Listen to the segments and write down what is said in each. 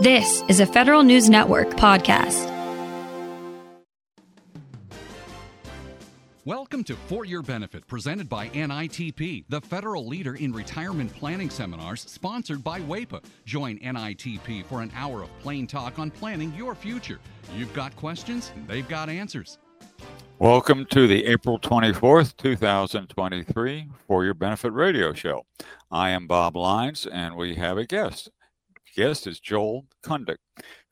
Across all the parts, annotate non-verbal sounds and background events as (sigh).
This is a Federal News Network podcast. Welcome to For Your Benefit, presented by NITP, the federal leader in retirement planning seminars, sponsored by WAEPA. Join NITP for an hour of plain talk on planning your future. You've got questions, they've got answers. Welcome to the April 24th, 2023 For Your Benefit radio show. I am Bob Leins, and we have a guest guest is Joel Cundick,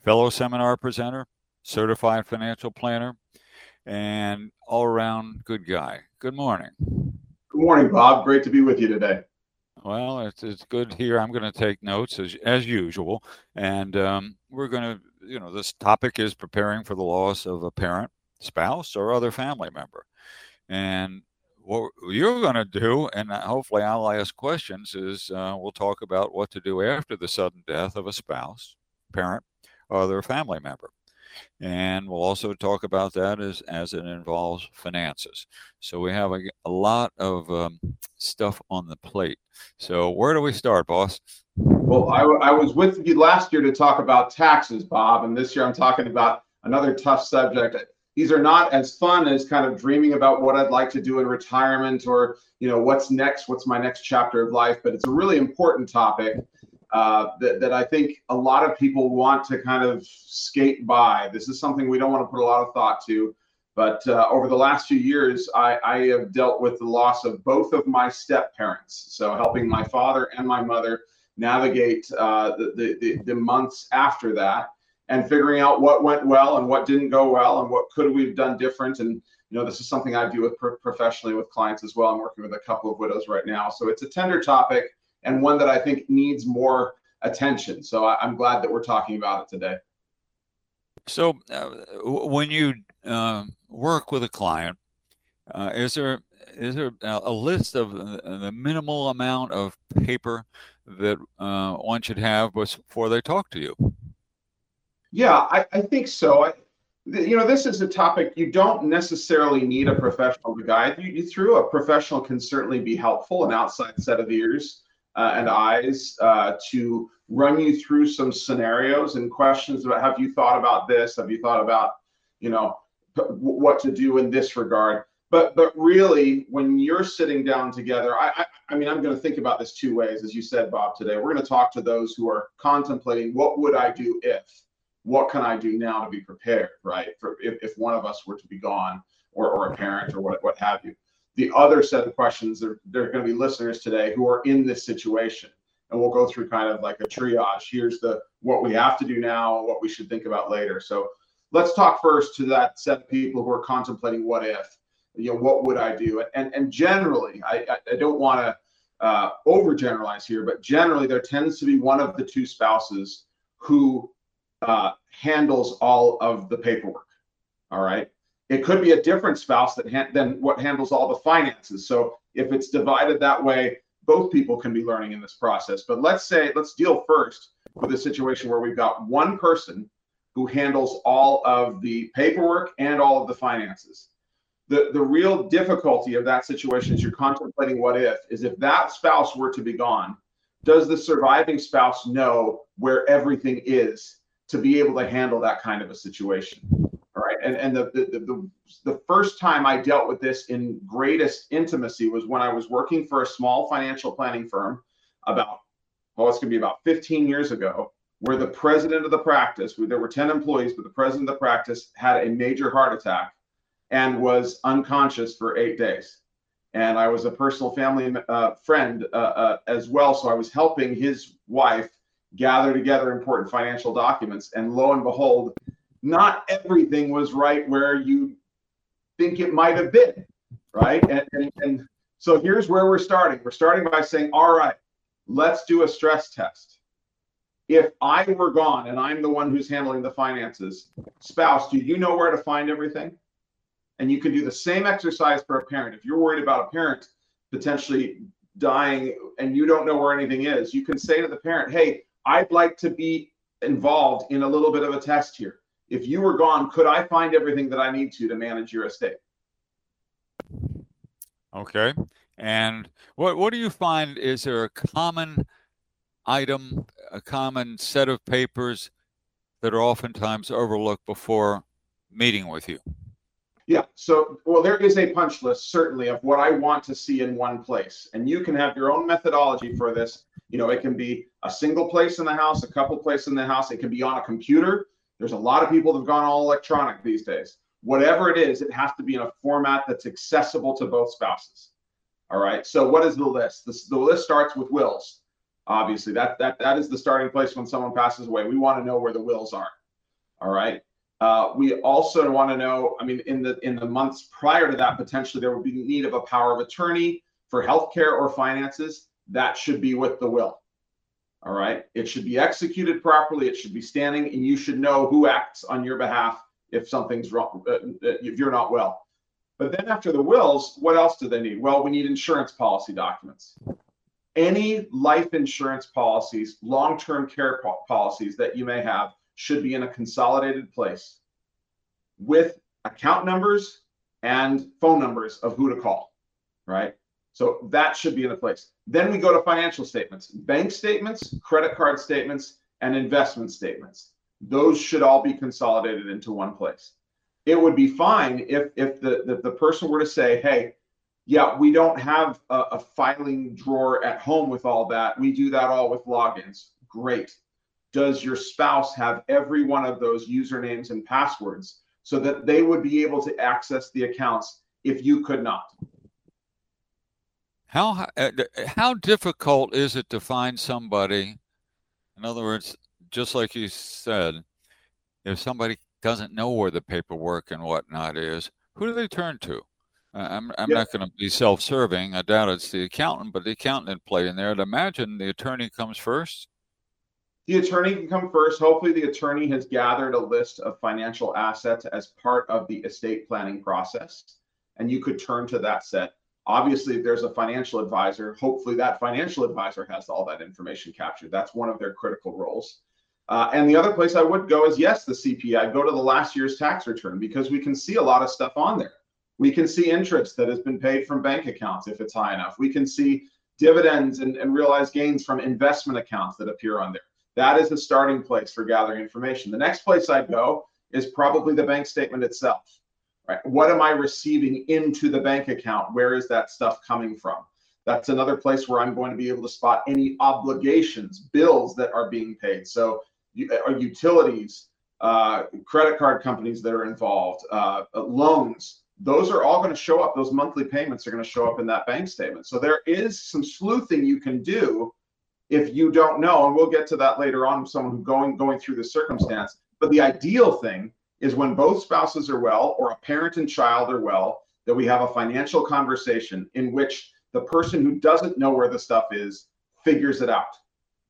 fellow seminar presenter, certified financial planner, and all around good guy. Good morning. Good morning, Bob. Great to be with you today. Well, it's, it's good here. I'm going to take notes as, as usual. And um, we're going to, you know, this topic is preparing for the loss of a parent, spouse, or other family member. And what you're going to do, and hopefully I'll ask questions, is uh, we'll talk about what to do after the sudden death of a spouse, parent, or other family member. And we'll also talk about that as, as it involves finances. So we have a, a lot of um, stuff on the plate. So where do we start, boss? Well, I, I was with you last year to talk about taxes, Bob, and this year I'm talking about another tough subject these are not as fun as kind of dreaming about what I'd like to do in retirement or you know what's next, what's my next chapter of life. But it's a really important topic uh, that that I think a lot of people want to kind of skate by. This is something we don't want to put a lot of thought to. But uh, over the last few years, I, I have dealt with the loss of both of my step parents. So helping my father and my mother navigate uh, the, the, the, the months after that and figuring out what went well and what didn't go well and what could we've done different. And you know this is something i do with pro- professionally with clients as well. I'm working with a couple of widows right now. So it's a tender topic and one that i think needs more attention. So I, am glad that we're talking about it today. So uh, when you uh, work with a client uh, is there is there a list of the minimal amount of paper that uh, one should have before they talk to you yeah, I, I think so. I, you know, this is a topic you don't necessarily need a professional to guide you, you through. A professional can certainly be helpful, an outside set of ears uh, and eyes uh, to run you through some scenarios and questions about have you thought about this? Have you thought about, you know, what to do in this regard? But but really, when you're sitting down together, I, I, I mean, I'm going to think about this two ways, as you said, Bob. Today, we're going to talk to those who are contemplating what would I do if what can I do now to be prepared, right? For if, if one of us were to be gone or, or a parent or what, what have you. The other set of questions, there, there are going to be listeners today who are in this situation. And we'll go through kind of like a triage. Here's the what we have to do now, what we should think about later. So let's talk first to that set of people who are contemplating what if, you know, what would I do? And and generally, I, I don't want to uh, overgeneralize here, but generally there tends to be one of the two spouses who uh, handles all of the paperwork. All right. It could be a different spouse that ha- than what handles all the finances. So if it's divided that way, both people can be learning in this process. But let's say let's deal first with a situation where we've got one person who handles all of the paperwork and all of the finances. The, the real difficulty of that situation is you're contemplating what if is if that spouse were to be gone, does the surviving spouse know where everything is to be able to handle that kind of a situation. All right. And, and the, the, the, the first time I dealt with this in greatest intimacy was when I was working for a small financial planning firm about, well, it's going to be about 15 years ago, where the president of the practice, there were 10 employees, but the president of the practice had a major heart attack and was unconscious for eight days. And I was a personal family uh, friend uh, uh, as well. So I was helping his wife gather together important financial documents. And lo and behold, not everything was right where you think it might have been, right? And, and, and so here's where we're starting. We're starting by saying, all right, let's do a stress test. If I were gone and I'm the one who's handling the finances, spouse, do you know where to find everything? And you can do the same exercise for a parent. If you're worried about a parent potentially dying and you don't know where anything is, you can say to the parent, hey, I'd like to be involved in a little bit of a test here. If you were gone, could I find everything that I need to to manage your estate? Okay. And what what do you find is there a common item, a common set of papers that are oftentimes overlooked before meeting with you? Yeah. So, well, there is a punch list certainly of what I want to see in one place, and you can have your own methodology for this. You know, it can be a single place in the house, a couple places in the house. It can be on a computer. There's a lot of people that have gone all electronic these days. Whatever it is, it has to be in a format that's accessible to both spouses. All right. So, what is the list? The list starts with wills. Obviously, that that that is the starting place when someone passes away. We want to know where the wills are. All right. Uh, we also want to know, I mean, in the in the months prior to that, potentially there would be need of a power of attorney for healthcare or finances. That should be with the will. All right. It should be executed properly. It should be standing, and you should know who acts on your behalf if something's wrong, uh, uh if you're not well. But then after the wills, what else do they need? Well, we need insurance policy documents. Any life insurance policies, long term care po- policies that you may have should be in a consolidated place with account numbers and phone numbers of who to call, right? So that should be in a place. Then we go to financial statements, bank statements, credit card statements, and investment statements. Those should all be consolidated into one place. It would be fine if if the, the, the person were to say, hey, yeah, we don't have a, a filing drawer at home with all that. We do that all with logins. Great does your spouse have every one of those usernames and passwords so that they would be able to access the accounts if you could not? How uh, how difficult is it to find somebody? In other words, just like you said, if somebody doesn't know where the paperwork and whatnot is, who do they turn to? I'm I'm not going to be self-serving. I doubt it's the accountant, but the accountant play in there. I'd imagine the attorney comes first. The attorney can come first. Hopefully, the attorney has gathered a list of financial assets as part of the estate planning process, and you could turn to that set. Obviously, if there's a financial advisor, hopefully that financial advisor has all that information captured. That's one of their critical roles. Uh, and the other place I would go is yes, the CPA. Go to the last year's tax return because we can see a lot of stuff on there. We can see interest that has been paid from bank accounts if it's high enough. We can see dividends and, and realized gains from investment accounts that appear on there. That is the starting place for gathering information. The next place I'd go is probably the bank statement itself. Right? What am I receiving into the bank account? Where is that stuff coming from? That's another place where I'm going to be able to spot any obligations, bills that are being paid. So, uh, utilities, uh, credit card companies that are involved, uh, loans, those are all going to show up. Those monthly payments are going to show up in that bank statement. So, there is some sleuthing you can do if you don't know, and we'll get to that later on, with someone going going through the circumstance. But the ideal thing is when both spouses are well, or a parent and child are well, that we have a financial conversation in which the person who doesn't know where the stuff is figures it out.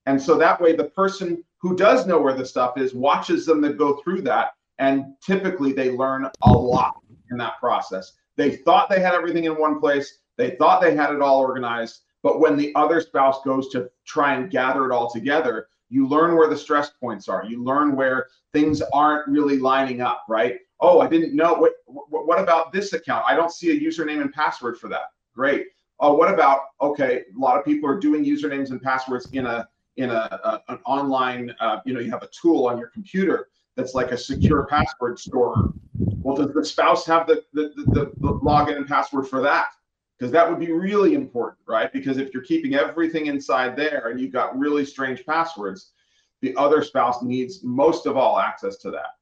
And so that way, the person who does know where the stuff is watches them that go through that, and typically they learn a lot in that process. They thought they had everything in one place. They thought they had it all organized but when the other spouse goes to try and gather it all together, you learn where the stress points are. You learn where things aren't really lining up, right? Oh, I didn't know. What, what about this account? I don't see a username and password for that. Great. Oh, what about, okay, a lot of people are doing usernames and passwords in a in a, a an online, uh, you know, you have a tool on your computer that's like a secure password store. Well, does the spouse have the, the, the, the login and password for that? Because that would be really important, right? Because if you're keeping everything inside there and you've got really strange passwords, the other spouse needs most of all access to that.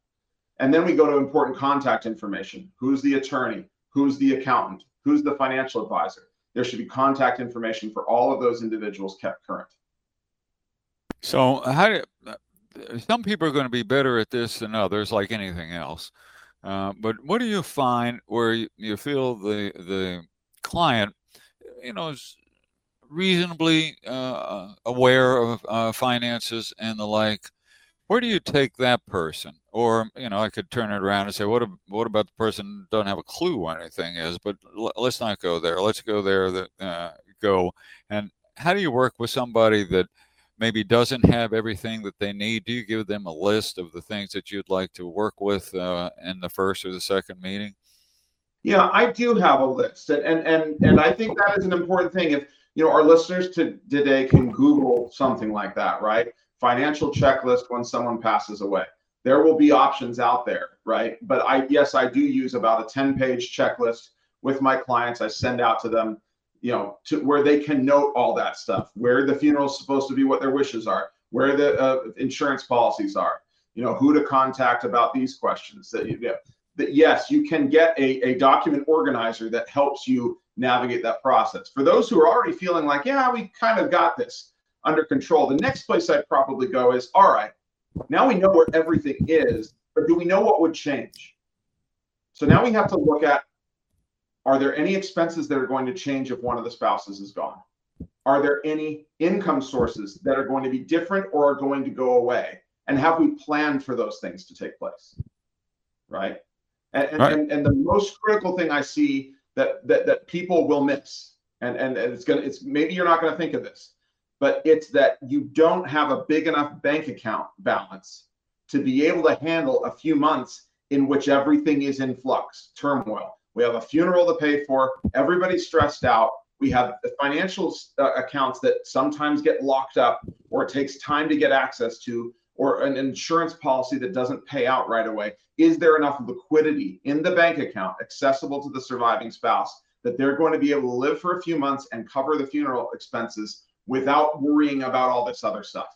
And then we go to important contact information. Who's the attorney? Who's the accountant? Who's the financial advisor? There should be contact information for all of those individuals kept current. So, how do some people are going to be better at this than others, like anything else? Uh, but what do you find where you, you feel the the client, you know, is reasonably uh, aware of uh, finances and the like, where do you take that person? Or you know, I could turn it around and say, what what about the person don't have a clue what anything is? But l- let's not go there. Let's go there. That uh, go and how do you work with somebody that maybe doesn't have everything that they need? Do you give them a list of the things that you'd like to work with uh, in the first or the second meeting? Yeah, I do have a list, and and and, and I think that is an important thing. If you know our listeners to, today can Google something like that, right? Financial checklist when someone passes away. there will be options out there, right? But I, yes, I do use about a 10 page checklist with my clients. I send out to them, you know, to where they can note all that stuff, where the funeral is supposed to be, what their wishes are, where the uh, insurance policies are, you know, who to contact about these questions. That, you know, that yes, you can get a, a document organizer that helps you navigate that process. For those who are already feeling like, yeah, we kind of got this under control, the next place I'd probably go is, all right, now we know where everything is, but do we know what would change? So now we have to look at are there any expenses that are going to change if one of the spouses is gone? Are there any income sources that are going to be different or are going to go away? And have we planned for those things to take place? Right. And, and, right. and, and the most critical thing I see that, that, that people will miss, and, and, and it's gonna it's maybe you're not gonna think of this, but it's that you don't have a big enough bank account balance to be able to handle a few months in which everything is in flux, turmoil. We have a funeral to pay for, everybody's stressed out. We have financial uh, accounts that sometimes get locked up or it takes time to get access to, or an insurance policy that doesn't pay out right away. Is there enough liquidity in the bank account accessible to the surviving spouse that they're going to be able to live for a few months and cover the funeral expenses without worrying about all this other stuff.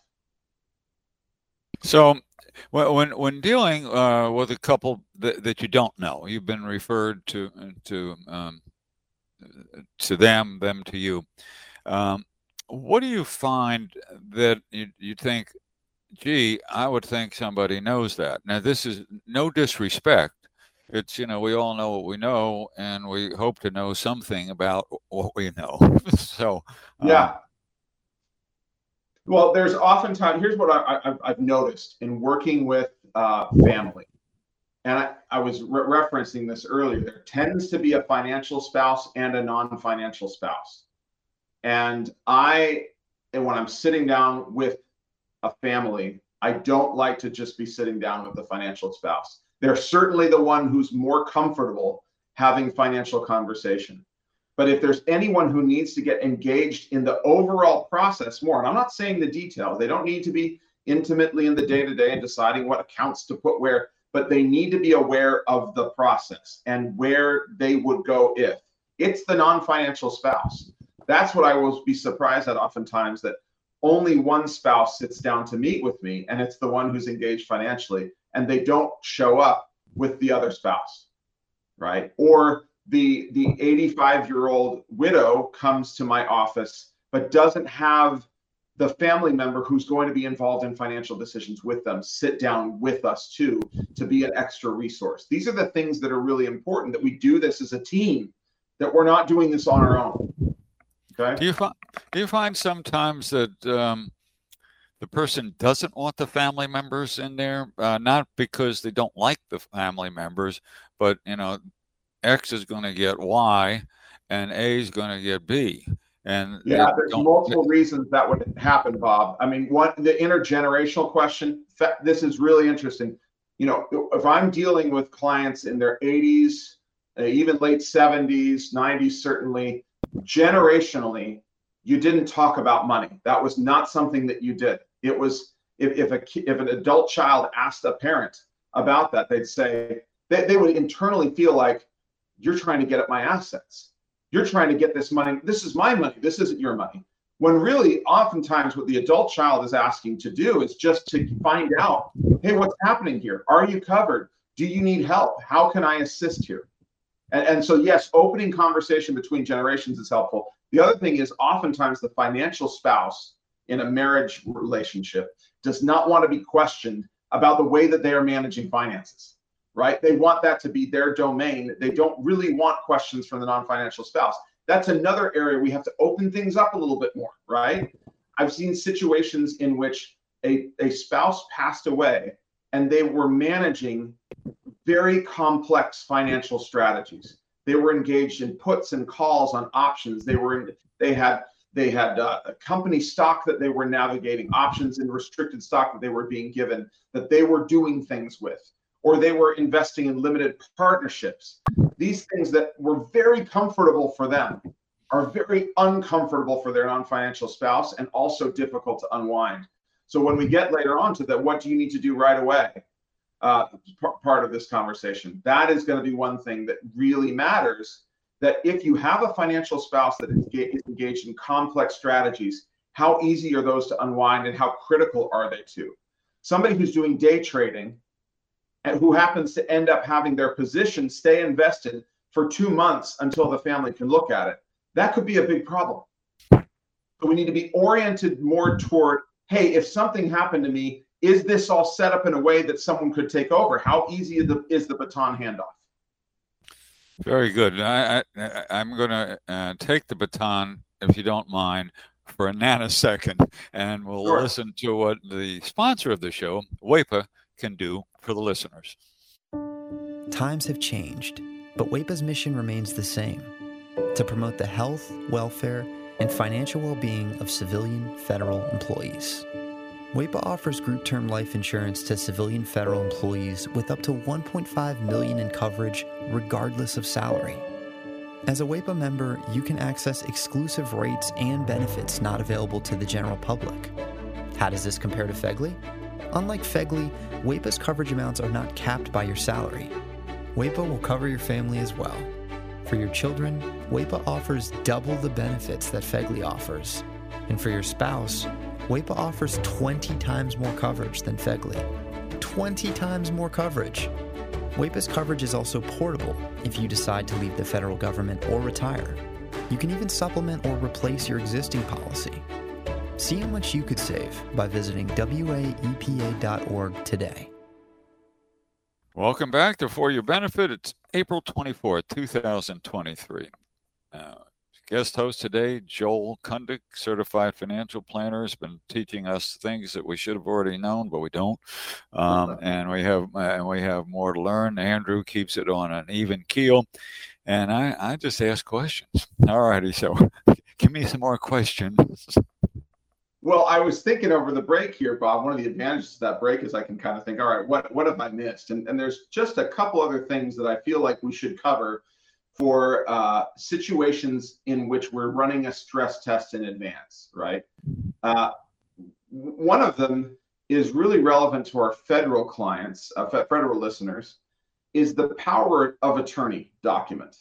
So, when when dealing uh, with a couple that, that you don't know, you've been referred to to um, to them, them to you. Um, what do you find that you, you think, gee, I would think somebody knows that. Now, this is no disrespect. It's you know we all know what we know, and we hope to know something about (laughs) what we know. (laughs) so yeah. Um, well, there's oftentimes, here's what I, have noticed in working with uh, family. And I, I was re- referencing this earlier. There tends to be a financial spouse and a non financial spouse. And I, and when I'm sitting down with a family, I don't like to just be sitting down with the financial spouse. They're certainly the one who's more comfortable having financial conversation. But if there's anyone who needs to get engaged in the overall process more, and I'm not saying the details, they don't need to be intimately in the day to day and deciding what accounts to put where, but they need to be aware of the process and where they would go if it's the non financial spouse. That's what I will be surprised at oftentimes that only one spouse sits down to meet with me and it's the one who's engaged financially and they don't show up with the other spouse right? Or the the 85 year old widow comes to my office but doesn't have the family member who's going to be involved in financial decisions with them sit down with us too to be an extra resource. These are the things that are really important that we do this as a team that we're not doing this on our own okay do you find do you find sometimes that um, the person doesn't want the family members in there uh, not because they don't like the family members but you know X is going to get Y and A is going to get B. And yeah, there's multiple reasons that would happen, Bob. I mean, one the intergenerational question. This is really interesting. You know, if I'm dealing with clients in their 80s, uh, even late 70s, 90s, certainly, generationally, you didn't talk about money. That was not something that you did. It was if, if a if an adult child asked a parent about that, they'd say they, they would internally feel like you're trying to get at my assets. You're trying to get this money. This is my money. This isn't your money. When really, oftentimes, what the adult child is asking to do is just to find out hey, what's happening here? Are you covered? Do you need help? How can I assist here? And, and so, yes, opening conversation between generations is helpful. The other thing is, oftentimes, the financial spouse in a marriage relationship does not want to be questioned about the way that they are managing finances right? They want that to be their domain. They don't really want questions from the non financial spouse. That's another area we have to open things up a little bit more, right? I've seen situations in which a, a spouse passed away and they were managing very complex financial strategies. They were engaged in puts and calls on options. They were in, they had they had uh, a company stock that they were navigating, options and restricted stock that they were being given, that they were doing things with or they were investing in limited partnerships. These things that were very comfortable for them are very uncomfortable for their non financial spouse and also difficult to unwind. So when we get later on to that, what do you need to do right away? Uh, part of this conversation. That is going to be one thing that really matters. That if you have a financial spouse that is engaged in complex strategies, how easy are those to unwind and how critical are they to? Somebody who's doing day trading and who happens to end up having their position stay invested for two months until the family can look at it, that could be a big problem. So we need to be oriented more toward, hey, if something happened to me, is this all set up in a way that someone could take over? How easy is the, is the baton handoff? Very good. I, I, am going to uh, take the baton, if you don't mind, for a nanosecond, and we'll sure. listen to what the sponsor of the show, WAEPA, can do for the listeners. Times have changed, but WAEPA's mission remains the same to promote the health, welfare, and financial well being of civilian federal employees. WAEPA offers group term life insurance to civilian federal employees with up to 1.5 million in coverage regardless of salary. As a WAEPA member, you can access exclusive rates and benefits not available to the general public. How does this compare to FEGLI? Unlike FEGLI, WAEPA's coverage amounts are not capped by your salary. WAEPA will cover your family as well. For your children, WAEPA offers double the benefits that FEGLI offers. And for your spouse, WAEPA offers 20 times more coverage than FEGLI. 20 times more coverage. WAEPA's coverage is also portable if you decide to leave the federal government or retire. You can even supplement or replace your existing policy. See how much you could save by visiting waepa.org today. Welcome back to For Your Benefit. It's April 24, 2023. Uh, Guest host today, Joel Cundick, certified financial planner, has been teaching us things that we should have already known, but we don't. Um, and we have and we have more to learn. Andrew keeps it on an even keel, and I I just ask questions. All righty, so (laughs) give me some more questions. Well, I was thinking over the break here, Bob. One of the advantages of that break is I can kind of think, all right, what what have I missed? And and there's just a couple other things that I feel like we should cover for uh, situations in which we're running a stress test in advance, right? Uh, one of them is really relevant to our federal clients, uh, federal listeners, is the power of attorney document.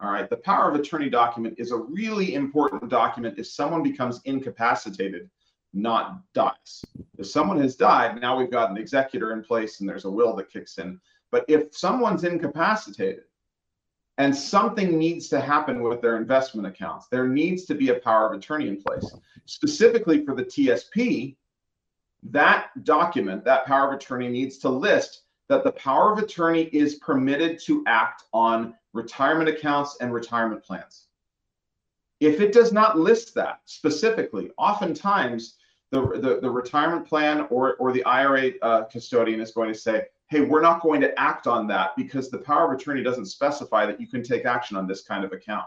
All right, the power of attorney document is a really important document if someone becomes incapacitated, not dies. If someone has died, now we've got an executor in place and there's a will that kicks in. But if someone's incapacitated, and something needs to happen with their investment accounts. There needs to be a power of attorney in place. Specifically for the TSP, that document, that power of attorney needs to list that the power of attorney is permitted to act on retirement accounts and retirement plans. If it does not list that specifically, oftentimes the, the, the retirement plan or, or the IRA uh, custodian is going to say, hey, we're not going to act on that because the power of attorney doesn't specify that you can take action on this kind of account.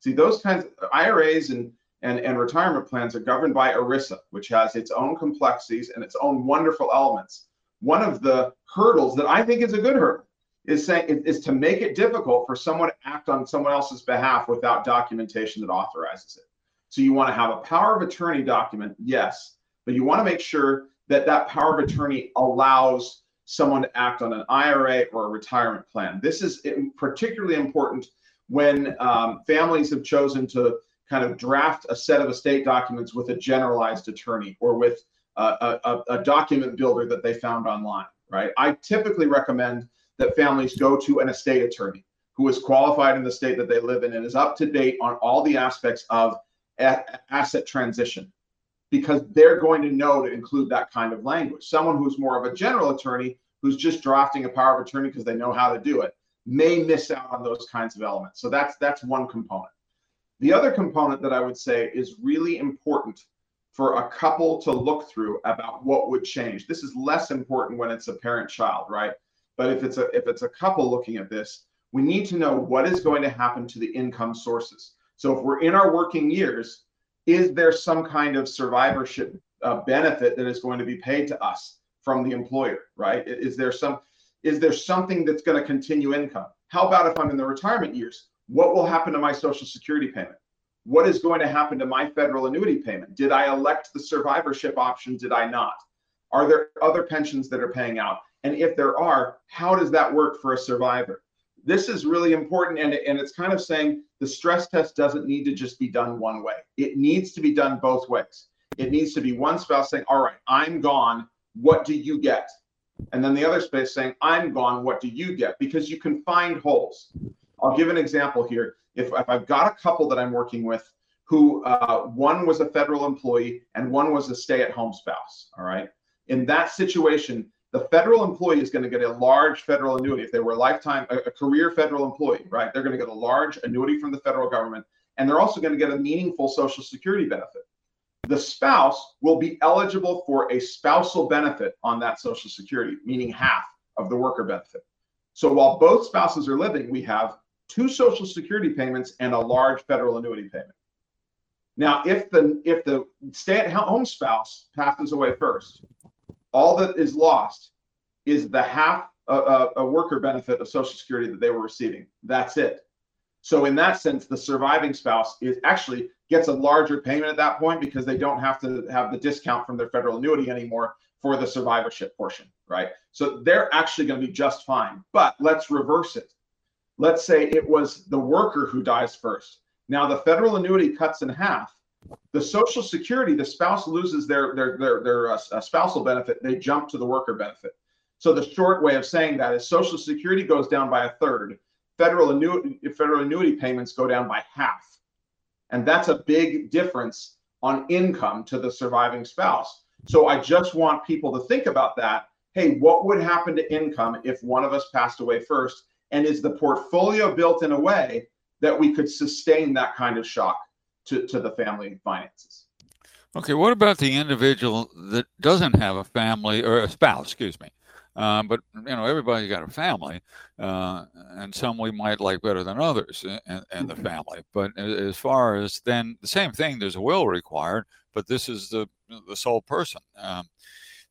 See, those kinds of IRAs and, and, and retirement plans are governed by ERISA, which has its own complexities and its own wonderful elements. One of the hurdles that I think is a good hurdle is saying is to make it difficult for someone to act on someone else's behalf without documentation that authorizes it. So you want to have a power of attorney document, yes, but you want to make sure that that power of attorney allows someone to act on an IRA or a retirement plan. This is particularly important when um, families have chosen to kind of draft a set of estate documents with a generalized attorney or with a, a, a document builder that they found online, right? I typically recommend that families go to an estate attorney who is qualified in the state that they live in and is up to date on all the aspects of asset transition because they're going to know to include that kind of language. Someone who's more of a general attorney who's just drafting a power of attorney because they know how to do it may miss out on those kinds of elements. So that's that's one component. The other component that I would say is really important for a couple to look through about what would change. This is less important when it's a parent child, right? But if it's a if it's a couple looking at this, we need to know what is going to happen to the income sources. So if we're in our working years, is there some kind of survivorship uh, benefit that is going to be paid to us from the employer, right? Is there some is there something that's going to continue income? How about if I'm in the retirement years? What will happen to my social security payment? What is going to happen to my federal annuity payment? Did I elect the survivorship option? Did I not? Are there other pensions that are paying out? And if there are, how does that work for a survivor? This is really important. And, and it's kind of saying the stress test doesn't need to just be done one way, it needs to be done both ways. It needs to be one spouse saying, All right, I'm gone. What do you get? And then the other space saying, I'm gone. What do you get? Because you can find holes. I'll give an example here. If, if I've got a couple that I'm working with who uh, one was a federal employee and one was a stay at home spouse, all right? In that situation, the federal employee is going to get a large federal annuity. If they were a lifetime, a, a career federal employee, right? They're going to get a large annuity from the federal government. And they're also going to get a meaningful Social Security benefit. The spouse will be eligible for a spousal benefit on that Social Security, meaning half of the worker benefit. So while both spouses are living, we have two Social Security payments and a large federal annuity payment. Now, if the if the stay-at-home spouse passes away first, all that is lost is the half a, uh, uh, a, worker benefit of Social Security that they were receiving. That's it. So in that sense, the surviving spouse is actually gets a larger payment at that point because they don't have to have the discount from their federal annuity anymore for the survivorship portion, right? So they're actually going to be just fine. But let's reverse it. Let's say it was the worker who dies first. Now the federal annuity cuts in half the Social Security, the spouse loses their their their their uh, uh, spousal benefit, they jump to the worker benefit. So the short way of saying that is Social Security goes down by a third, federal annuity federal annuity payments go down by half, and that's a big difference on income to the surviving spouse. So I just want people to think about that. Hey, what would happen to income if one of us passed away first? And is the portfolio built in a way that we could sustain that kind of shock? To, to the family finances. Okay, what about the individual that doesn't have a family or a spouse, excuse me? Uh, but you know, everybody's got a family, uh, and some we might like better than others and, in, the mm-hmm. family. But as far as then, the same thing. There's a will required, but this is the the sole person. Um,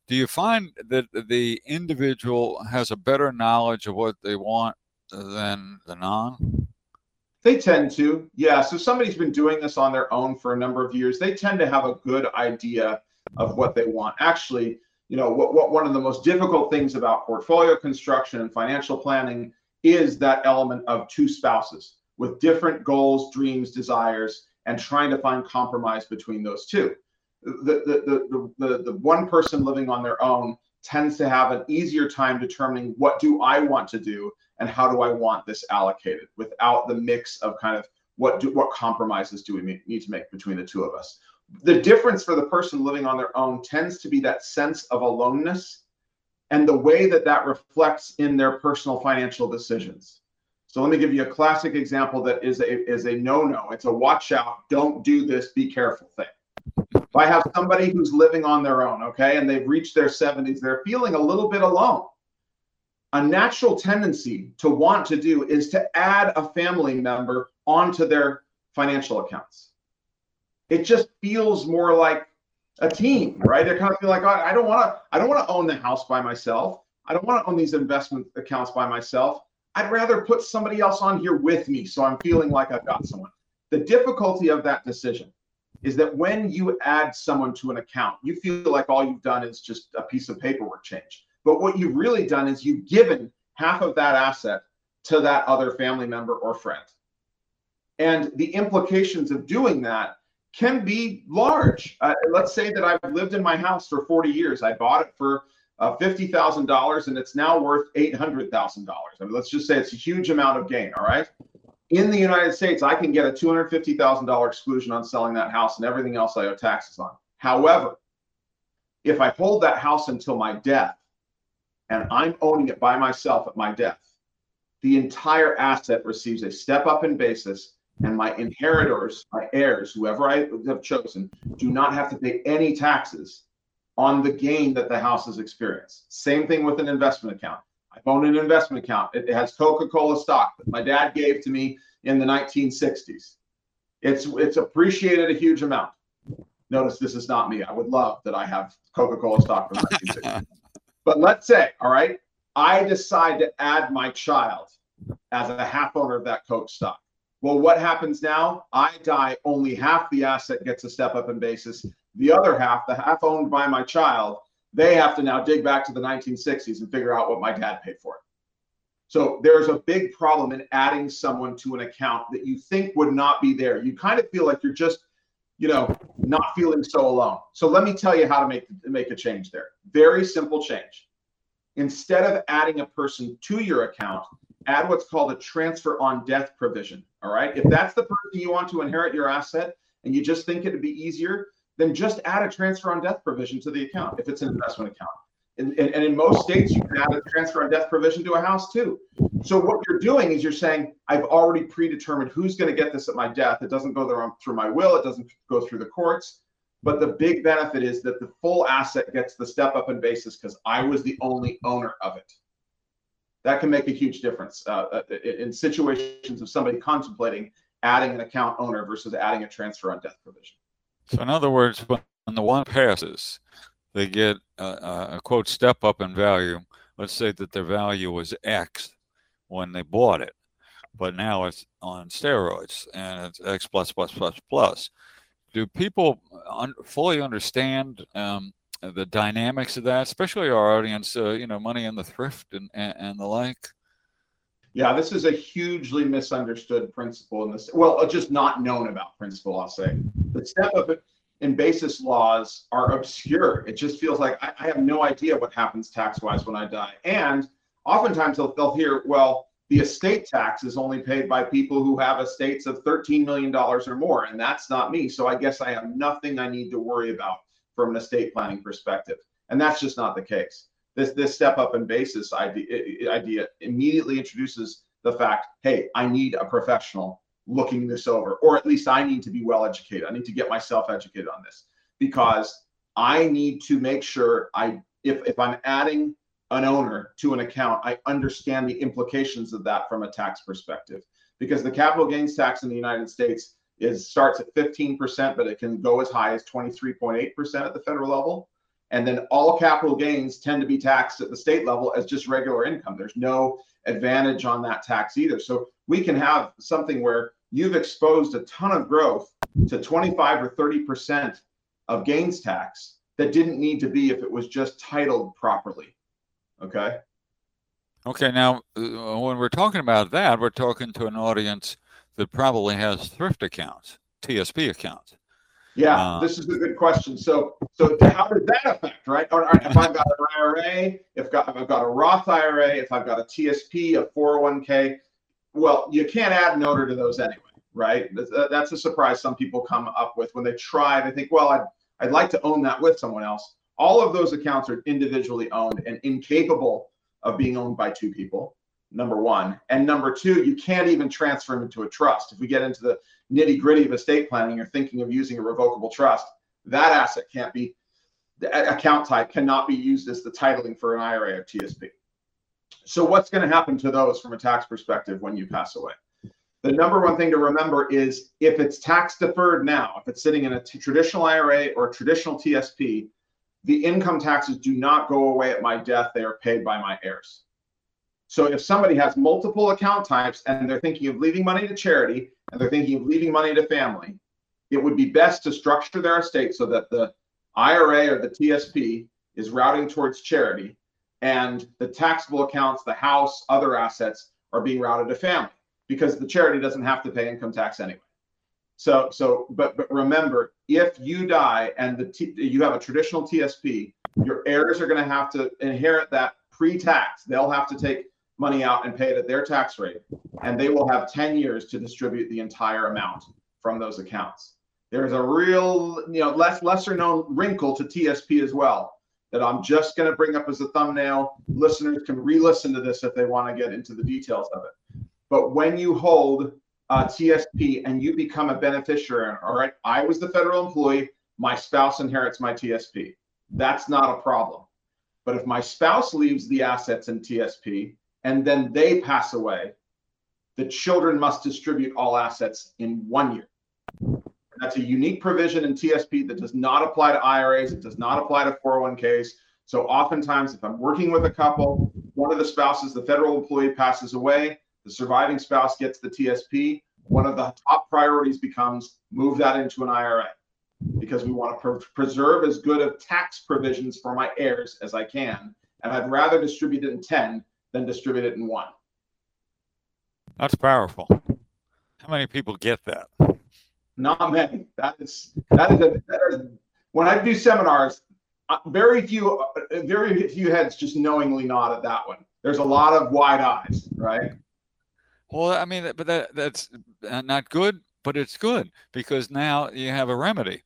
do you find that the individual has a better knowledge of what they want than the non? They tend to, yeah. So somebody's been doing this on their own for a number of years. They tend to have a good idea of what they want. Actually, you know, what, what one of the most difficult things about portfolio construction and financial planning is that element of two spouses with different goals, dreams, desires, and trying to find compromise between those two. The, the, the, the, the one person living on their own tends to have an easier time determining what do I want to do and how do I want this allocated without the mix of kind of what do what compromises do we need to make between the two of us. The difference for the person living on their own tends to be that sense of aloneness and the way that that reflects in their personal financial decisions. So let me give you a classic example that is a is a no-no. It's a watch out, don't do this, be careful thing. If I have somebody who's living on their own, okay, and they've reached their 70s, they're feeling a little bit alone. A natural tendency to want to do is to add a family member onto their financial accounts. It just feels more like a team, right? They're kind of like oh, I don't want to. I don't want to own the house by myself. I don't want to own these investment accounts by myself. I'd rather put somebody else on here with me, so I'm feeling like I've got someone. The difficulty of that decision is that when you add someone to an account, you feel like all you've done is just a piece of paperwork change. But what you've really done is you've given half of that asset to that other family member or friend. And the implications of doing that can be large. Uh, let's say that I've lived in my house for 40 years. I bought it for uh, $50,000 and it's now worth $800,000. I mean, let's just say it's a huge amount of gain. All right in the United States, I can get a $250,000 exclusion on selling that house and everything else I owe taxes on. However, if I hold that house until my death and I'm owning it by myself at my death, the entire asset receives a step up in basis and my inheritors, my heirs, whoever I have chosen, do not have to pay any taxes on the gain that the house has experienced. Same thing with an investment account. I own an investment account. It has Coca-Cola stock that my dad gave to me in the 1960s. It's it's appreciated a huge amount. Notice this is not me. I would love that I have Coca-Cola stock from (laughs) 1960. But let's say, all right, I decide to add my child as a half owner of that Coke stock. Well, what happens now? I die, only half the asset gets a step up in basis. The other half, the half owned by my child, they have to now dig back to the 1960s and figure out what my dad paid for it. So there's a big problem in adding someone to an account that you think would not be there. You kind of feel like you're just, you know, not feeling so alone. So let me tell you how to make make a change there. Very simple change. Instead of adding a person to your account, add what's called a transfer on death provision. All right. If that's the person you want to inherit your asset and you just think it'd be easier, then just add a transfer on death provision to the account if it's an investment account. And, and, and, in most states, you can add a transfer on death provision to a house too. So what you're doing is you're saying, I've already predetermined who's going to get this at my death. It doesn't go through my will. It doesn't go through the courts. But the big benefit is that the full asset gets the step up in basis because I was the only owner of it. That can make a huge difference uh, uh in situations of somebody contemplating adding an account owner versus adding a transfer on death provision. So, in other words, when the one passes, they get a, a quote step up in value. Let's say that their value was X when they bought it, but now it's on steroids and it's X plus plus plus plus. Do people un- fully understand um, the dynamics of that, especially our audience? Uh, you know, money in the thrift and, and, and the like. Yeah, this is a hugely misunderstood principle in this. Well, just not known about principle, I'll say. The step up in basis laws are obscure. It just feels like I, I have no idea what happens tax wise when I die. And oftentimes they'll, they'll hear, well, the estate tax is only paid by people who have estates of $13 million or more. And that's not me. So I guess I have nothing I need to worry about from an estate planning perspective. And that's just not the case this this step up in basis idea, idea immediately introduces the fact, hey, I need a professional looking this over, or at least I need to be well educated. I need to get myself educated on this because I need to make sure I if if I'm adding an owner to an account, I understand the implications of that from a tax perspective. Because the capital gains tax in the United States is starts at 15%, but it can go as high as 23.8% at the federal level. And then all capital gains tend to be taxed at the state level as just regular income. There's no advantage on that tax either. So we can have something where you've exposed a ton of growth to 25 or 30% of gains tax that didn't need to be if it was just titled properly. Okay. Okay. Now, uh, when we're talking about that, we're talking to an audience that probably has thrift accounts, TSP accounts. Yeah, uh, this is a good question. So, so how does that affect, right? Or if I've got an IRA, if, got, if I've got a Roth IRA, if I've got a TSP, a 401k, well, you can't add an owner to those anyway, right? That's a surprise some people come up with when they try. They think, well, I'd, I'd like to own that with someone else. All of those accounts are individually owned and incapable of being owned by two people number one. And number two, you can't even transfer them into a trust. If we get into the nitty gritty of estate planning, you're thinking of using a revocable trust, that asset can't be, the account type cannot be used as the titling for an IRA or TSP. So what's going to happen to those from a tax perspective when you pass away? The number one thing to remember is if it's tax deferred now, if it's sitting in a t- traditional IRA or a traditional TSP, the income taxes do not go away at my death. They are paid by my heirs. So if somebody has multiple account types and they're thinking of leaving money to charity and they're thinking of leaving money to family, it would be best to structure their estate so that the IRA or the TSP is routing towards charity and the taxable accounts, the house, other assets are being routed to family because the charity doesn't have to pay income tax anyway. So, so, but but remember, if you die and the T, you have a traditional TSP, your heirs are going to have to inherit that pre-tax. They'll have to take money out and pay it at their tax rate. And they will have 10 years to distribute the entire amount from those accounts. There's a real, you know, less lesser known wrinkle to TSP as well that I'm just going to bring up as a thumbnail. Listeners can re-listen to this if they want to get into the details of it. But when you hold uh, TSP and you become a beneficiary, all right, I was the federal employee, my spouse inherits my TSP. That's not a problem. But if my spouse leaves the assets in TSP, and then they pass away, the children must distribute all assets in one year. That's a unique provision in TSP that does not apply to IRAs. It does not apply to 401ks. So oftentimes, if I'm working with a couple, one of the spouses, the federal employee, passes away, the surviving spouse gets the TSP. One of the top priorities becomes move that into an IRA. because we want to preserve as good of tax provisions for my heirs as I can. And I'd rather distribute it in 10 than distribute it in one. That's powerful. How many people get that? Not many. That is that is a that is, when I do seminars, uh, very few uh, very few heads just knowingly nod at that one. There's a lot of wide eyes, right? Well, I mean, but that that's uh, not good, but it's good because now you have a remedy.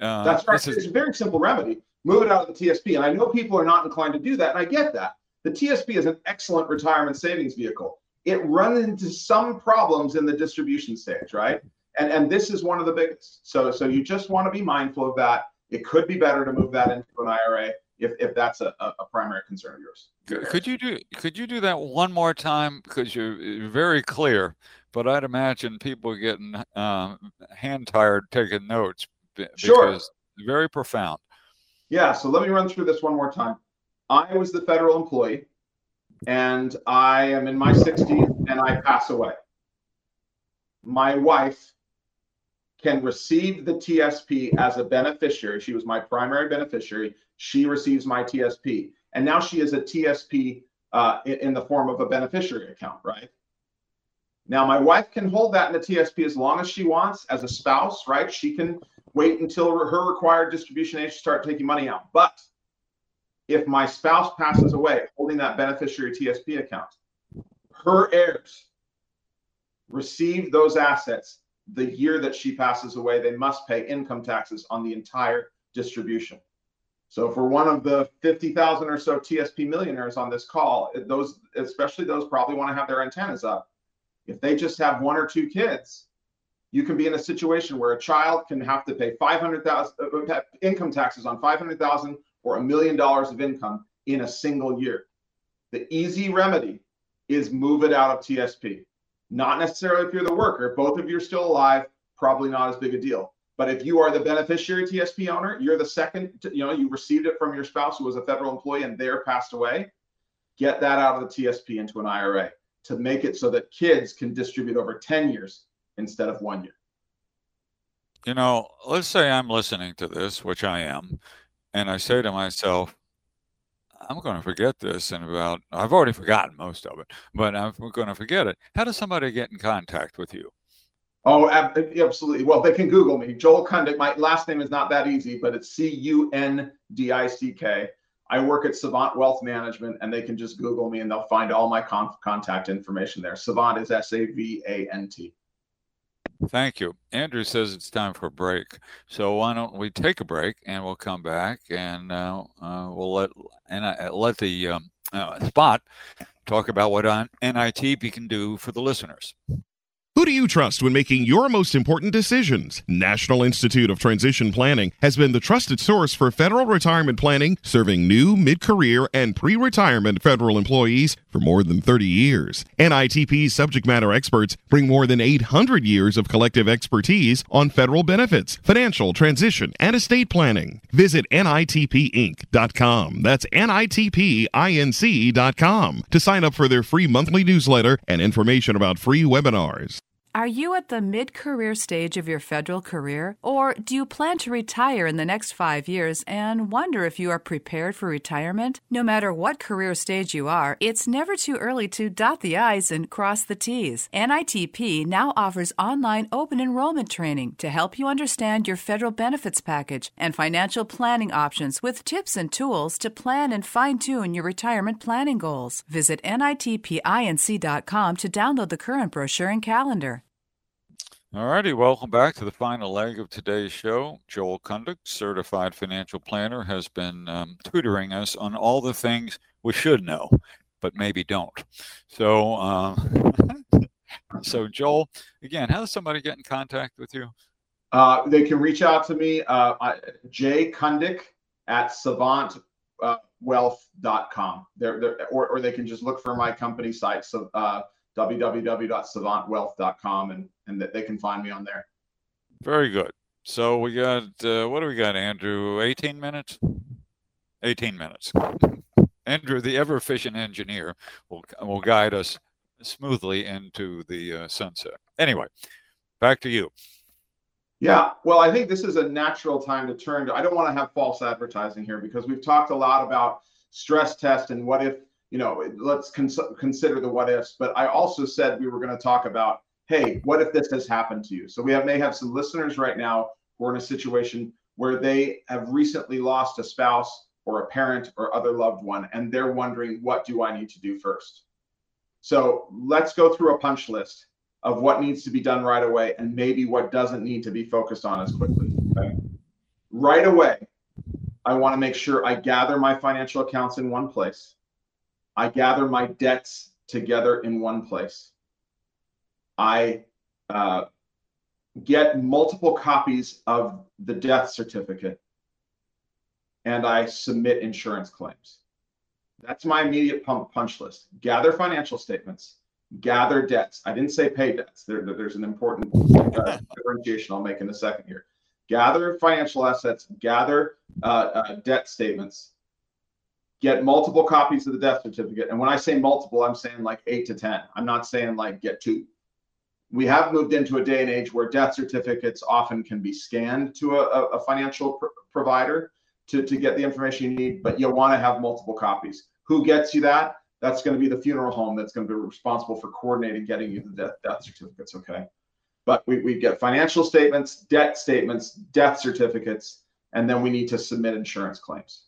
Uh, that's right. Is, it's a very simple remedy. Move it out of the TSP, and I know people are not inclined to do that, and I get that. The TSP is an excellent retirement savings vehicle. It runs into some problems in the distribution stage, right? And and this is one of the biggest. So so you just want to be mindful of that. It could be better to move that into an IRA if, if that's a, a primary concern of yours. Could you do could you do that one more time because you're, you're very clear, but I'd imagine people getting um, hand tired taking notes. Sure. Very profound. Yeah. So let me run through this one more time. I was the federal employee, and I am in my 60s, and I pass away. My wife can receive the TSP as a beneficiary. She was my primary beneficiary. She receives my TSP. And now she is a TSP uh, in, the form of a beneficiary account, right? Now, my wife can hold that in the TSP as long as she wants as a spouse, right? She can wait until her required distribution age to start taking money out. But if my spouse passes away holding that beneficiary TSP account, her heirs receive those assets the year that she passes away, they must pay income taxes on the entire distribution. So for one of the 50,000 or so TSP millionaires on this call, those especially those probably want to have their antennas up. If they just have one or two kids, you can be in a situation where a child can have to pay 500,000 uh, income taxes on 500,000 or a million dollars of income in a single year. The easy remedy is move it out of TSP. Not necessarily if you're the worker. Both of you are still alive, probably not as big a deal. But if you are the beneficiary TSP owner, you're the second, to, you know, you received it from your spouse who was a federal employee and they're passed away, get that out of the TSP into an IRA to make it so that kids can distribute over 10 years instead of one year. You know, let's say I'm listening to this, which I am, and I say to myself, I'm going to forget this in about, I've already forgotten most of it, but I'm going to forget it. How does somebody get in contact with you? Oh, absolutely. Well, they can Google me. Joel Cundick. My last name is not that easy, but it's C U N D I C K. I work at Savant Wealth Management, and they can just Google me and they'll find all my con- contact information there. Savant is S A V A N T. Thank you. Andrew says it's time for a break. So why don't we take a break and we'll come back and uh, uh, we'll let and uh, let the um, uh, spot talk about what on NITP can do for the listeners. Who do you trust when making your most important decisions? National Institute of Transition Planning has been the trusted source for federal retirement planning, serving new, mid career, and pre retirement federal employees for more than 30 years. NITP's subject matter experts bring more than 800 years of collective expertise on federal benefits, financial transition, and estate planning. Visit NITPinc.com. That's NITPINC.com to sign up for their free monthly newsletter and information about free webinars. Are you at the mid career stage of your federal career? Or do you plan to retire in the next five years and wonder if you are prepared for retirement? No matter what career stage you are, it's never too early to dot the I's and cross the T's. NITP now offers online open enrollment training to help you understand your federal benefits package and financial planning options with tips and tools to plan and fine tune your retirement planning goals. Visit NITPINC.com to download the current brochure and calendar. All righty, welcome back to the final leg of today's show. Joel Cundick, certified financial planner, has been um, tutoring us on all the things we should know, but maybe don't. So, um, (laughs) so Joel, again, how does somebody get in contact with you? Uh, they can reach out to me, uh, Jay Cundick at savantwealth.com. They're, they're, or, or they can just look for my company site. So, uh, www.savantwealth.com and, and that they can find me on there. Very good. So we got, uh, what do we got, Andrew? 18 minutes? 18 minutes. Andrew, the ever efficient engineer, will, will guide us smoothly into the uh, sunset. Anyway, back to you. Yeah, well, I think this is a natural time to turn to. I don't want to have false advertising here because we've talked a lot about stress test and what if, you know, let's cons- consider the what ifs. But I also said we were going to talk about, hey, what if this has happened to you? So we have may have some listeners right now who are in a situation where they have recently lost a spouse or a parent or other loved one, and they're wondering, what do I need to do first? So let's go through a punch list of what needs to be done right away and maybe what doesn't need to be focused on as quickly. Okay? Right away, I want to make sure I gather my financial accounts in one place. I gather my debts together in one place. I uh, get multiple copies of the death certificate and I submit insurance claims. That's my immediate punch list. Gather financial statements, gather debts. I didn't say pay debts. There, there's an important uh, differentiation I'll make in a second here. Gather financial assets, gather uh, uh, debt statements, get multiple copies of the death certificate. And when I say multiple, I'm saying like eight to 10. I'm not saying like get two. We have moved into a day and age where death certificates often can be scanned to a, a financial pr- provider to, to get the information you need, but you'll want to have multiple copies. Who gets you that? That's going to be the funeral home that's going to be responsible for coordinating getting you the death, death certificates. Okay. But we, we get financial statements, debt statements, death certificates, and then we need to submit insurance claims.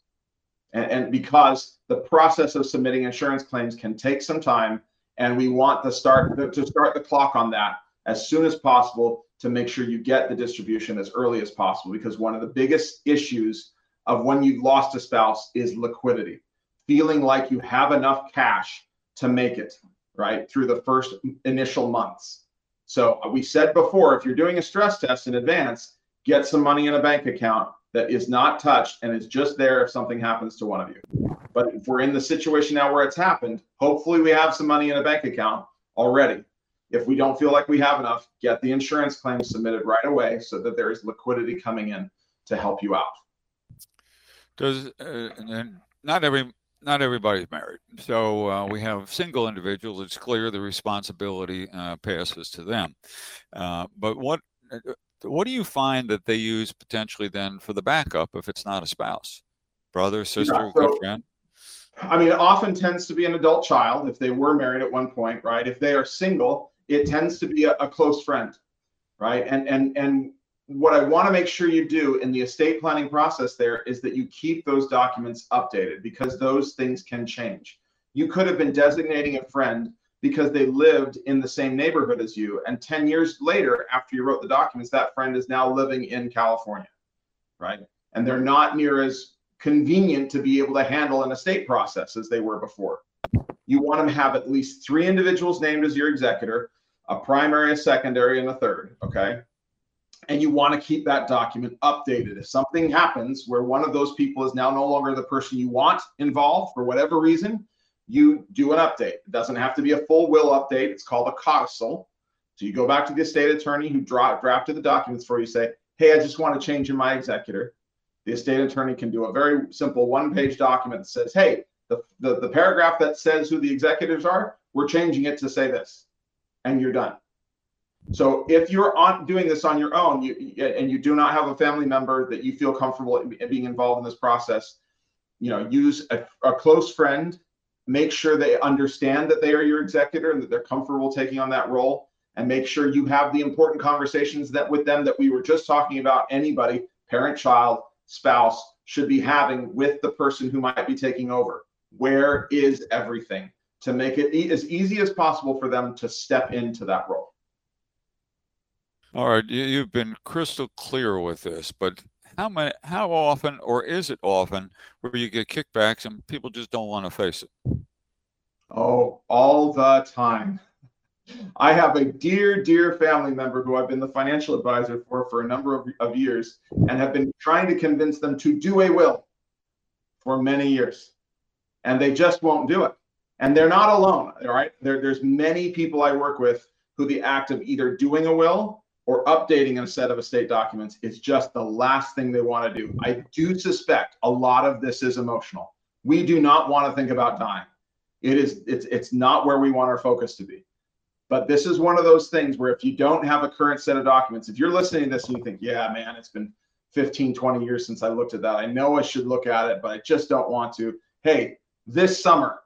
And, and because the process of submitting insurance claims can take some time, and we want to start to start the clock on that as soon as possible to make sure you get the distribution as early as possible. Because one of the biggest issues of when you've lost a spouse is liquidity feeling like you have enough cash to make it right through the first initial months. So we said before, if you're doing a stress test in advance, get some money in a bank account that is not touched and is just there if something happens to one of you. But if we're in the situation now where it's happened, hopefully we have some money in a bank account already. If we don't feel like we have enough, get the insurance claim submitted right away so that there is liquidity coming in to help you out. Does uh, not every not everybody's married. So uh, we have single individuals. It's clear the responsibility uh, passes to them. Uh, but what uh, what do you find that they use potentially then for the backup if it's not a spouse, brother, sister, yeah, so, good friend? I mean, it often tends to be an adult child if they were married at one point, right? If they are single, it tends to be a, a close friend, right? And and and what I want to make sure you do in the estate planning process there is that you keep those documents updated because those things can change. You could have been designating a friend because they lived in the same neighborhood as you. And 10 years later, after you wrote the documents, that friend is now living in California, right? And they're not near as convenient to be able to handle an estate process as they were before. You want to have at least three individuals named as your executor, a primary, a secondary, and a third, okay? and you want to keep that document updated. If something happens where one of those people is now no longer the person you want involved for whatever reason, you do an update. It doesn't have to be a full will update. It's called a codicil. So you go back to the estate attorney who dra- drafted the documents for you, say, hey, I just want to change in my executor. The estate attorney can do a very simple one page document that says, hey, the, the, the paragraph that says who the executors are, we're changing it to say this. And you're done. So if you're on doing this on your own, you, and you do not have a family member that you feel comfortable in, in being involved in this process, you know, use a, a, close friend. Make sure they understand that they are your executor and that they're comfortable taking on that role, and make sure you have the important conversations that with them that we were just talking about. Anybody, parent, child, spouse, should be having with the person who might be taking over. Where is everything to make it e- as easy as possible for them to step into that role? All right, you've been crystal clear with this, but how many, how often, or is it often, where you get kickbacks and people just don't want to face it? Oh, all the time. I have a dear, dear family member who I've been the financial advisor for for a number of, of years and have been trying to convince them to do a will for many years. And they just won't do it. And they're not alone, all right? There, there's many people I work with who the act of either doing a will or updating a set of estate documents is just the last thing they want to do. I do suspect a lot of this is emotional. We do not want to think about dying. It is it's it's not where we want our focus to be. But this is one of those things where if you don't have a current set of documents, if you're listening to this and you think, yeah, man, it's been 15, 20 years since I looked at that. I know I should look at it, but I just don't want to. Hey, this summer,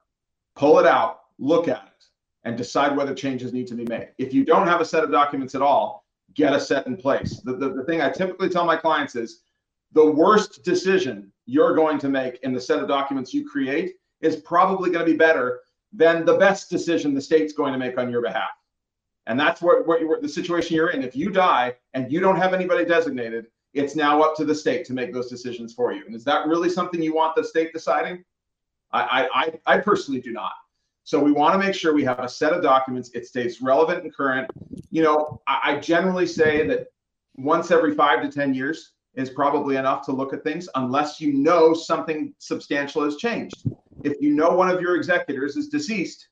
pull it out, look at it, and decide whether changes need to be made. If you don't have a set of documents at all, get a set in place. The, the, the thing I typically tell my clients is the worst decision you're going to make in the set of documents you create is probably going to be better than the best decision the state's going to make on your behalf. And that's what, what, the situation you're in. If you die and you don't have anybody designated, it's now up to the state to make those decisions for you. And is that really something you want the state deciding? I, I, I personally do not. So we want to make sure we have a set of documents. It stays relevant and current. You know, I, I generally say that once every five to 10 years is probably enough to look at things unless you know something substantial has changed. If you know one of your executors is deceased,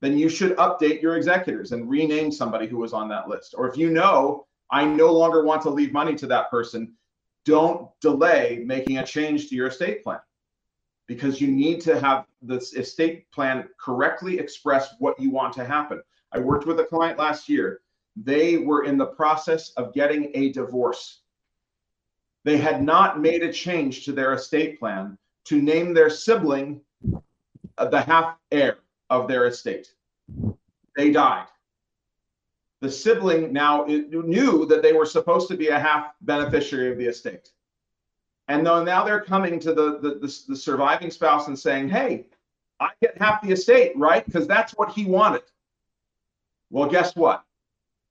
then you should update your executors and rename somebody who was on that list. Or if you know I no longer want to leave money to that person, don't delay making a change to your estate plan because you need to have the estate plan correctly express what you want to happen. I worked with a client last year. They were in the process of getting a divorce. They had not made a change to their estate plan to name their sibling uh, the half heir of their estate. They died the sibling now knew that they were supposed to be a half beneficiary of the estate. And though now they're coming to the, the, the, the surviving spouse and saying, hey, I get half the estate, right? Because that's what he wanted. Well, guess what?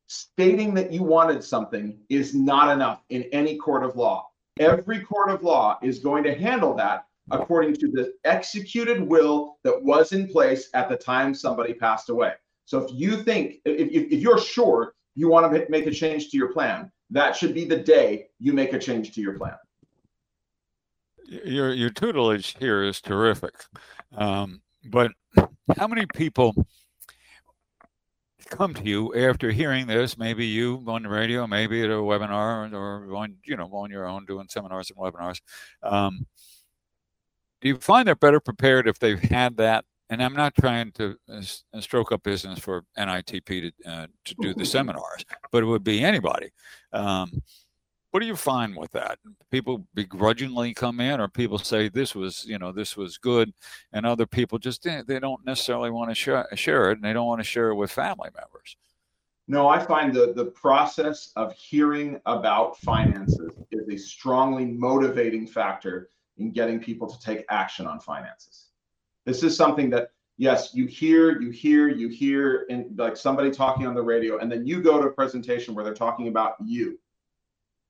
Stating that you wanted something is not enough in any court of law. Every court of law is going to handle that according to the executed will that was in place at the time somebody passed away. So if you think, if, if, if you're sure you want to make a change to your plan, that should be the day you make a change to your plan. Your your tutelage here is terrific, um, but how many people come to you after hearing this? Maybe you on the radio, maybe at a webinar, or on you know on your own doing seminars and webinars. Um, do you find they're better prepared if they've had that and I'm not trying to uh, uh, stroke up business for NITP to, uh, to do the seminars, but it would be anybody. Um, what do you find with that? People begrudgingly come in, or people say this was, you know, this was good, and other people just eh, they don't necessarily want to share, share it, and they don't want to share it with family members. No, I find the the process of hearing about finances is a strongly motivating factor in getting people to take action on finances. This is something that yes, you hear, you hear, you hear, and like somebody talking on the radio, and then you go to a presentation where they're talking about you,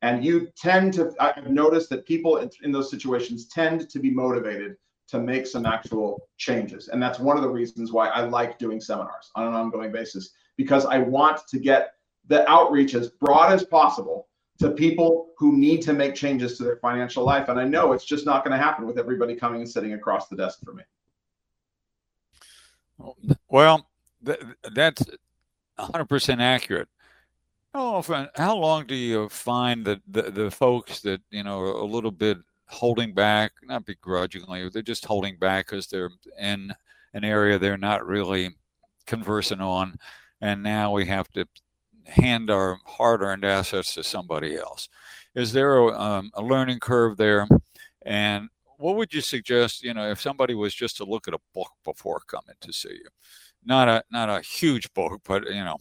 and you tend to. I've noticed that people in, in those situations tend to be motivated to make some actual changes, and that's one of the reasons why I like doing seminars on an ongoing basis because I want to get the outreach as broad as possible to people who need to make changes to their financial life. And I know it's just not going to happen with everybody coming and sitting across the desk for me. Well, th- that's 100% accurate. How often, how long do you find that the, the folks that, you know, a little bit holding back, not begrudgingly, they're just holding back because they're in an area they're not really conversing on. And now we have to hand our hard earned assets to somebody else. Is there a, um, a learning curve there? And what would you suggest? You know, if somebody was just to look at a book before coming to see you, not a not a huge book, but you know,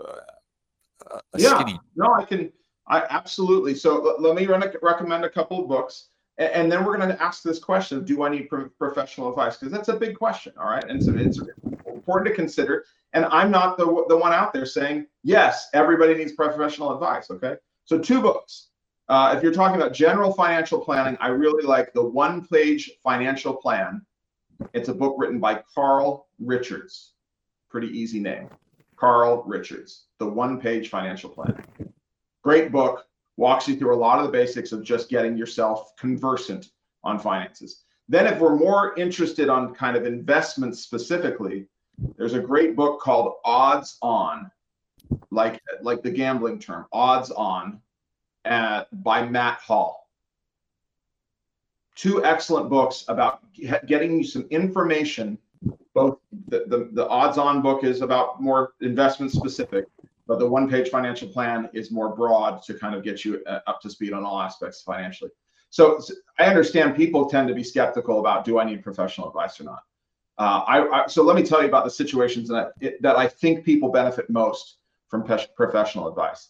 uh, yeah, skinny. no, I can, I absolutely. So let, let me run recommend a couple of books, and, and then we're going to ask this question: Do I need pro- professional advice? Because that's a big question. All right, and so it's important to consider. And I'm not the the one out there saying yes, everybody needs professional advice. Okay, so two books. Uh, if you're talking about general financial planning, I really like the one page financial plan. It's a book written by Carl Richards. Pretty easy name. Carl Richards, the one page financial plan. Great book, walks you through a lot of the basics of just getting yourself conversant on finances. Then, if we're more interested on kind of investments specifically, there's a great book called Odds On, like like the gambling term, Odds On uh, by Matt Hall. Two excellent books about getting you some information both the, the, the odds on book is about more investment specific, but the one page financial plan is more broad to kind of get you uh, up to speed on all aspects financially. So, so I understand people tend to be skeptical about do I need professional advice or not. Uh, I, I, so let me tell you about the situations that it, that I think people benefit most from professional advice,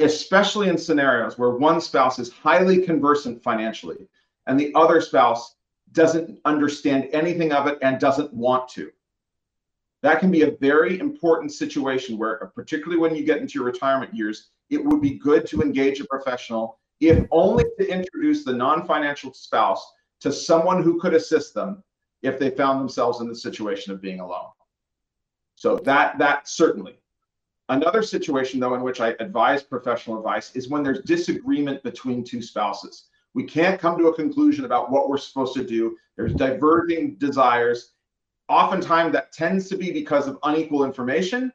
especially in scenarios where one spouse is highly conversant financially and the other spouse doesn't understand anything of it and doesn't want to. That can be a very important situation where, particularly when you get into your retirement years, it would be good to engage a professional, if only to introduce the non financial spouse to someone who could assist them if they found themselves in the situation of being alone. So that that certainly. Another situation though in which I advise professional advice is when there's disagreement between two spouses. We can't come to a conclusion about what we're supposed to do. There's diverging desires. Oftentimes that tends to be because of unequal information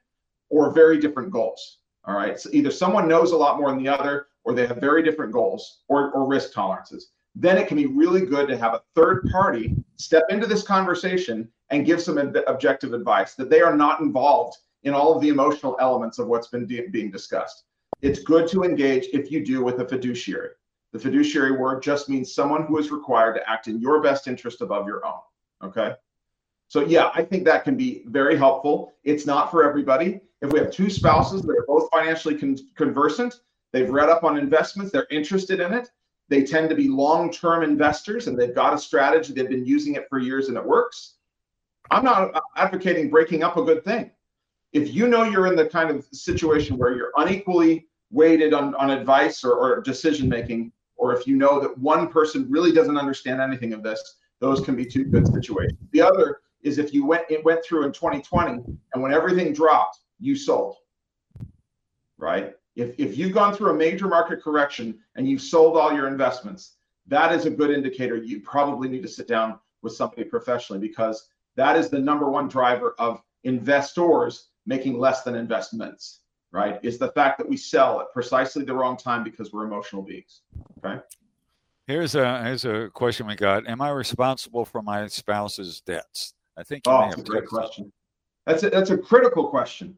or very different goals. All right. So either someone knows a lot more than the other, or they have very different goals or, or risk tolerances then it can be really good to have a third party step into this conversation and give some objective advice that they are not involved in all of the emotional elements of what's been de- being discussed. It's good to engage if you do with a fiduciary. The fiduciary word just means someone who is required to act in your best interest above your own. Okay. So, yeah, I think that can be very helpful. It's not for everybody. If we have two spouses that are both financially con- conversant, they've read up on investments, they're interested in it, they tend to be long term investors and they've got a strategy, they've been using it for years and it works. I'm not advocating breaking up a good thing. If you know you're in the kind of situation where you're unequally weighted on, on advice or, or decision making, or if you know that one person really doesn't understand anything of this, those can be two good situations. The other is if you went it went through in 2020 and when everything dropped, you sold. Right? If, if you've gone through a major market correction and you've sold all your investments, that is a good indicator. You probably need to sit down with somebody professionally because that is the number one driver of investors making less than investments, right? Is the fact that we sell at precisely the wrong time because we're emotional beings. Okay. Here's a here's a question we got. Am I responsible for my spouse's debts? I think you oh, that's a great question. That's a, that's a critical question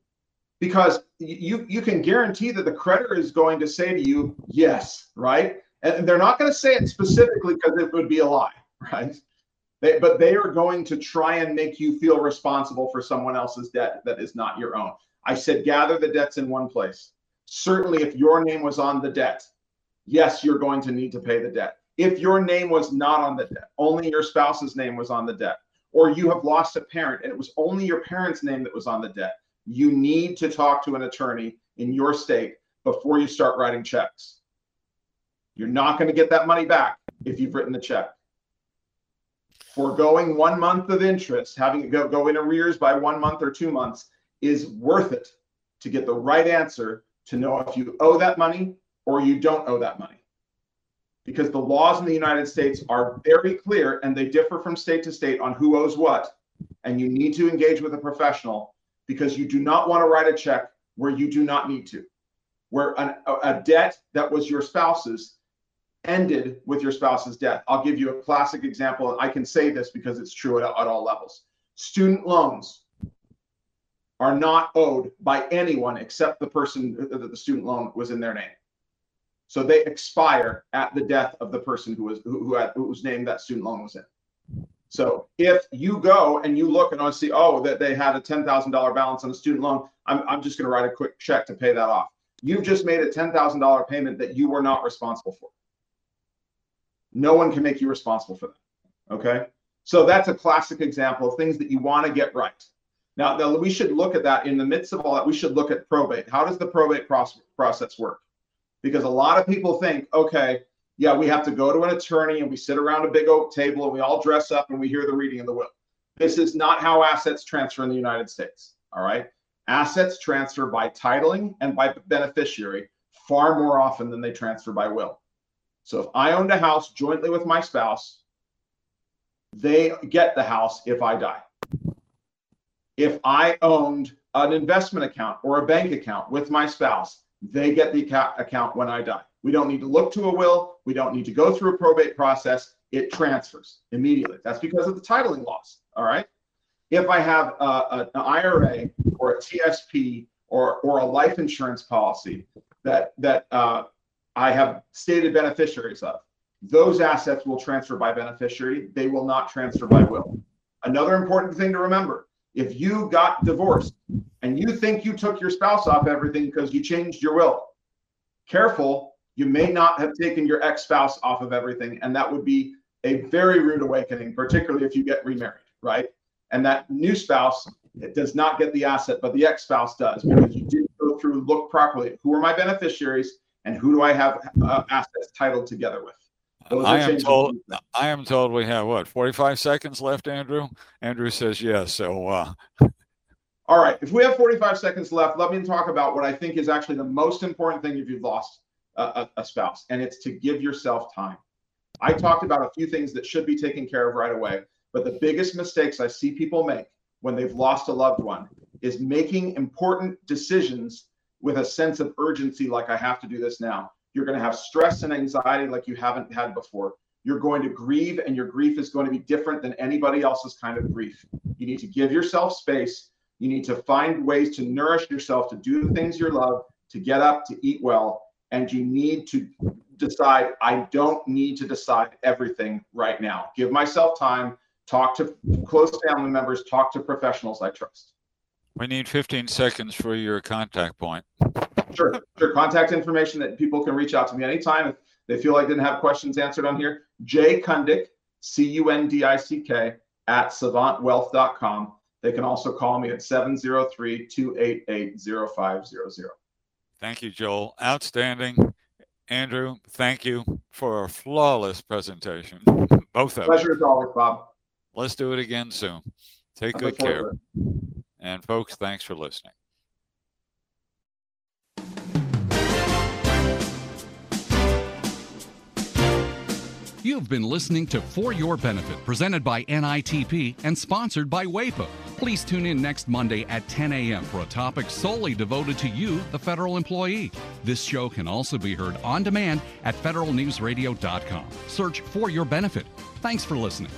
because you you can guarantee that the creditor is going to say to you yes right? And they're not going to say it specifically because it would be a lie (laughs) right? They, but they are going to try and make you feel responsible for someone else's debt that is not your own. I said gather the debts in one place. Certainly if your name was on the debt yes you're going to need to pay the debt. If your name was not on the debt only your spouse's name was on the debt or you have lost a parent and it was only your parent's name that was on the debt you need to talk to an attorney in your state before you start writing checks. You're not going to get that money back if you've written the check. Foregoing one month of interest, having it go, go in arrears by one month or two months, is worth it to get the right answer to know if you owe that money or you don't owe that money. Because the laws in the United States are very clear and they differ from state to state on who owes what. And you need to engage with a professional because you do not want to write a check where you do not need to, where an, a debt that was your spouse's ended with your spouse's death. I'll give you a classic example. I can say this because it's true at, at all levels. Student loans are not owed by anyone except the person that the student loan was in their name. So they expire at the death of the person who was who, who had whose name that student loan was in. So if you go and you look and I see, oh, that they had a $10,000 balance on a student loan, I'm, I'm just going to write a quick check to pay that off. You've just made a $10,000 payment that you were not responsible for. No one can make you responsible for that. Okay. So that's a classic example of things that you want to get right. Now, now, we should look at that in the midst of all that. We should look at probate. How does the probate process work? Because a lot of people think, okay, yeah, we have to go to an attorney and we sit around a big oak table and we all dress up and we hear the reading of the will. This is not how assets transfer in the United States. All right. Assets transfer by titling and by beneficiary far more often than they transfer by will. So if I owned a house jointly with my spouse, they get the house if I die. If I owned an investment account or a bank account with my spouse, they get the account when I die. We don't need to look to a will. We don't need to go through a probate process. It transfers immediately. That's because of the titling laws. All right. if I have a, a, an IRA or a TSP or, or a life insurance policy that, that uh, I have stated beneficiaries of, those assets will transfer by beneficiary. They will not transfer by will. Another important thing to remember if you got divorced and you think you took your spouse off everything because you changed your will, careful, you may not have taken your ex spouse off of everything. And that would be a very rude awakening, particularly if you get remarried, right? And that new spouse it does not get the asset, but the ex spouse does because you didn't go through, look properly. Who are my beneficiaries and who do I have uh, assets titled together with? I am told. I am told we have what 45 seconds left, Andrew. Andrew says yes. So, uh... all right. If we have 45 seconds left, let me talk about what I think is actually the most important thing if you've lost a, a spouse, and it's to give yourself time. I talked about a few things that should be taken care of right away, but the biggest mistakes I see people make when they've lost a loved one is making important decisions with a sense of urgency, like I have to do this now. You're going to have stress and anxiety like you haven't had before. You're going to grieve, and your grief is going to be different than anybody else's kind of grief. You need to give yourself space. You need to find ways to nourish yourself, to do the things you love, to get up, to eat well. And you need to decide, I don't need to decide everything right now. Give myself time, talk to close family members, talk to professionals I trust. We need 15 seconds for your contact point. Sure, sure. Contact information that people can reach out to me anytime if they feel like they didn't have questions answered on here. Jay Cundick, C U N D I C K, at savantwealth.com. They can also call me at 703 288 0500. Thank you, Joel. Outstanding. Andrew, thank you for a flawless presentation. (laughs) Both of Pleasure as always, Bob. Let's do it again soon. Take good care. And folks, thanks for listening. You've been listening to For Your Benefit, presented by NITP and sponsored by WAEPA. Please tune in next Monday at 10 a.m. for a topic solely devoted to you, the federal employee. This show can also be heard on demand at federalnewsradio.com. Search For Your Benefit. Thanks for listening.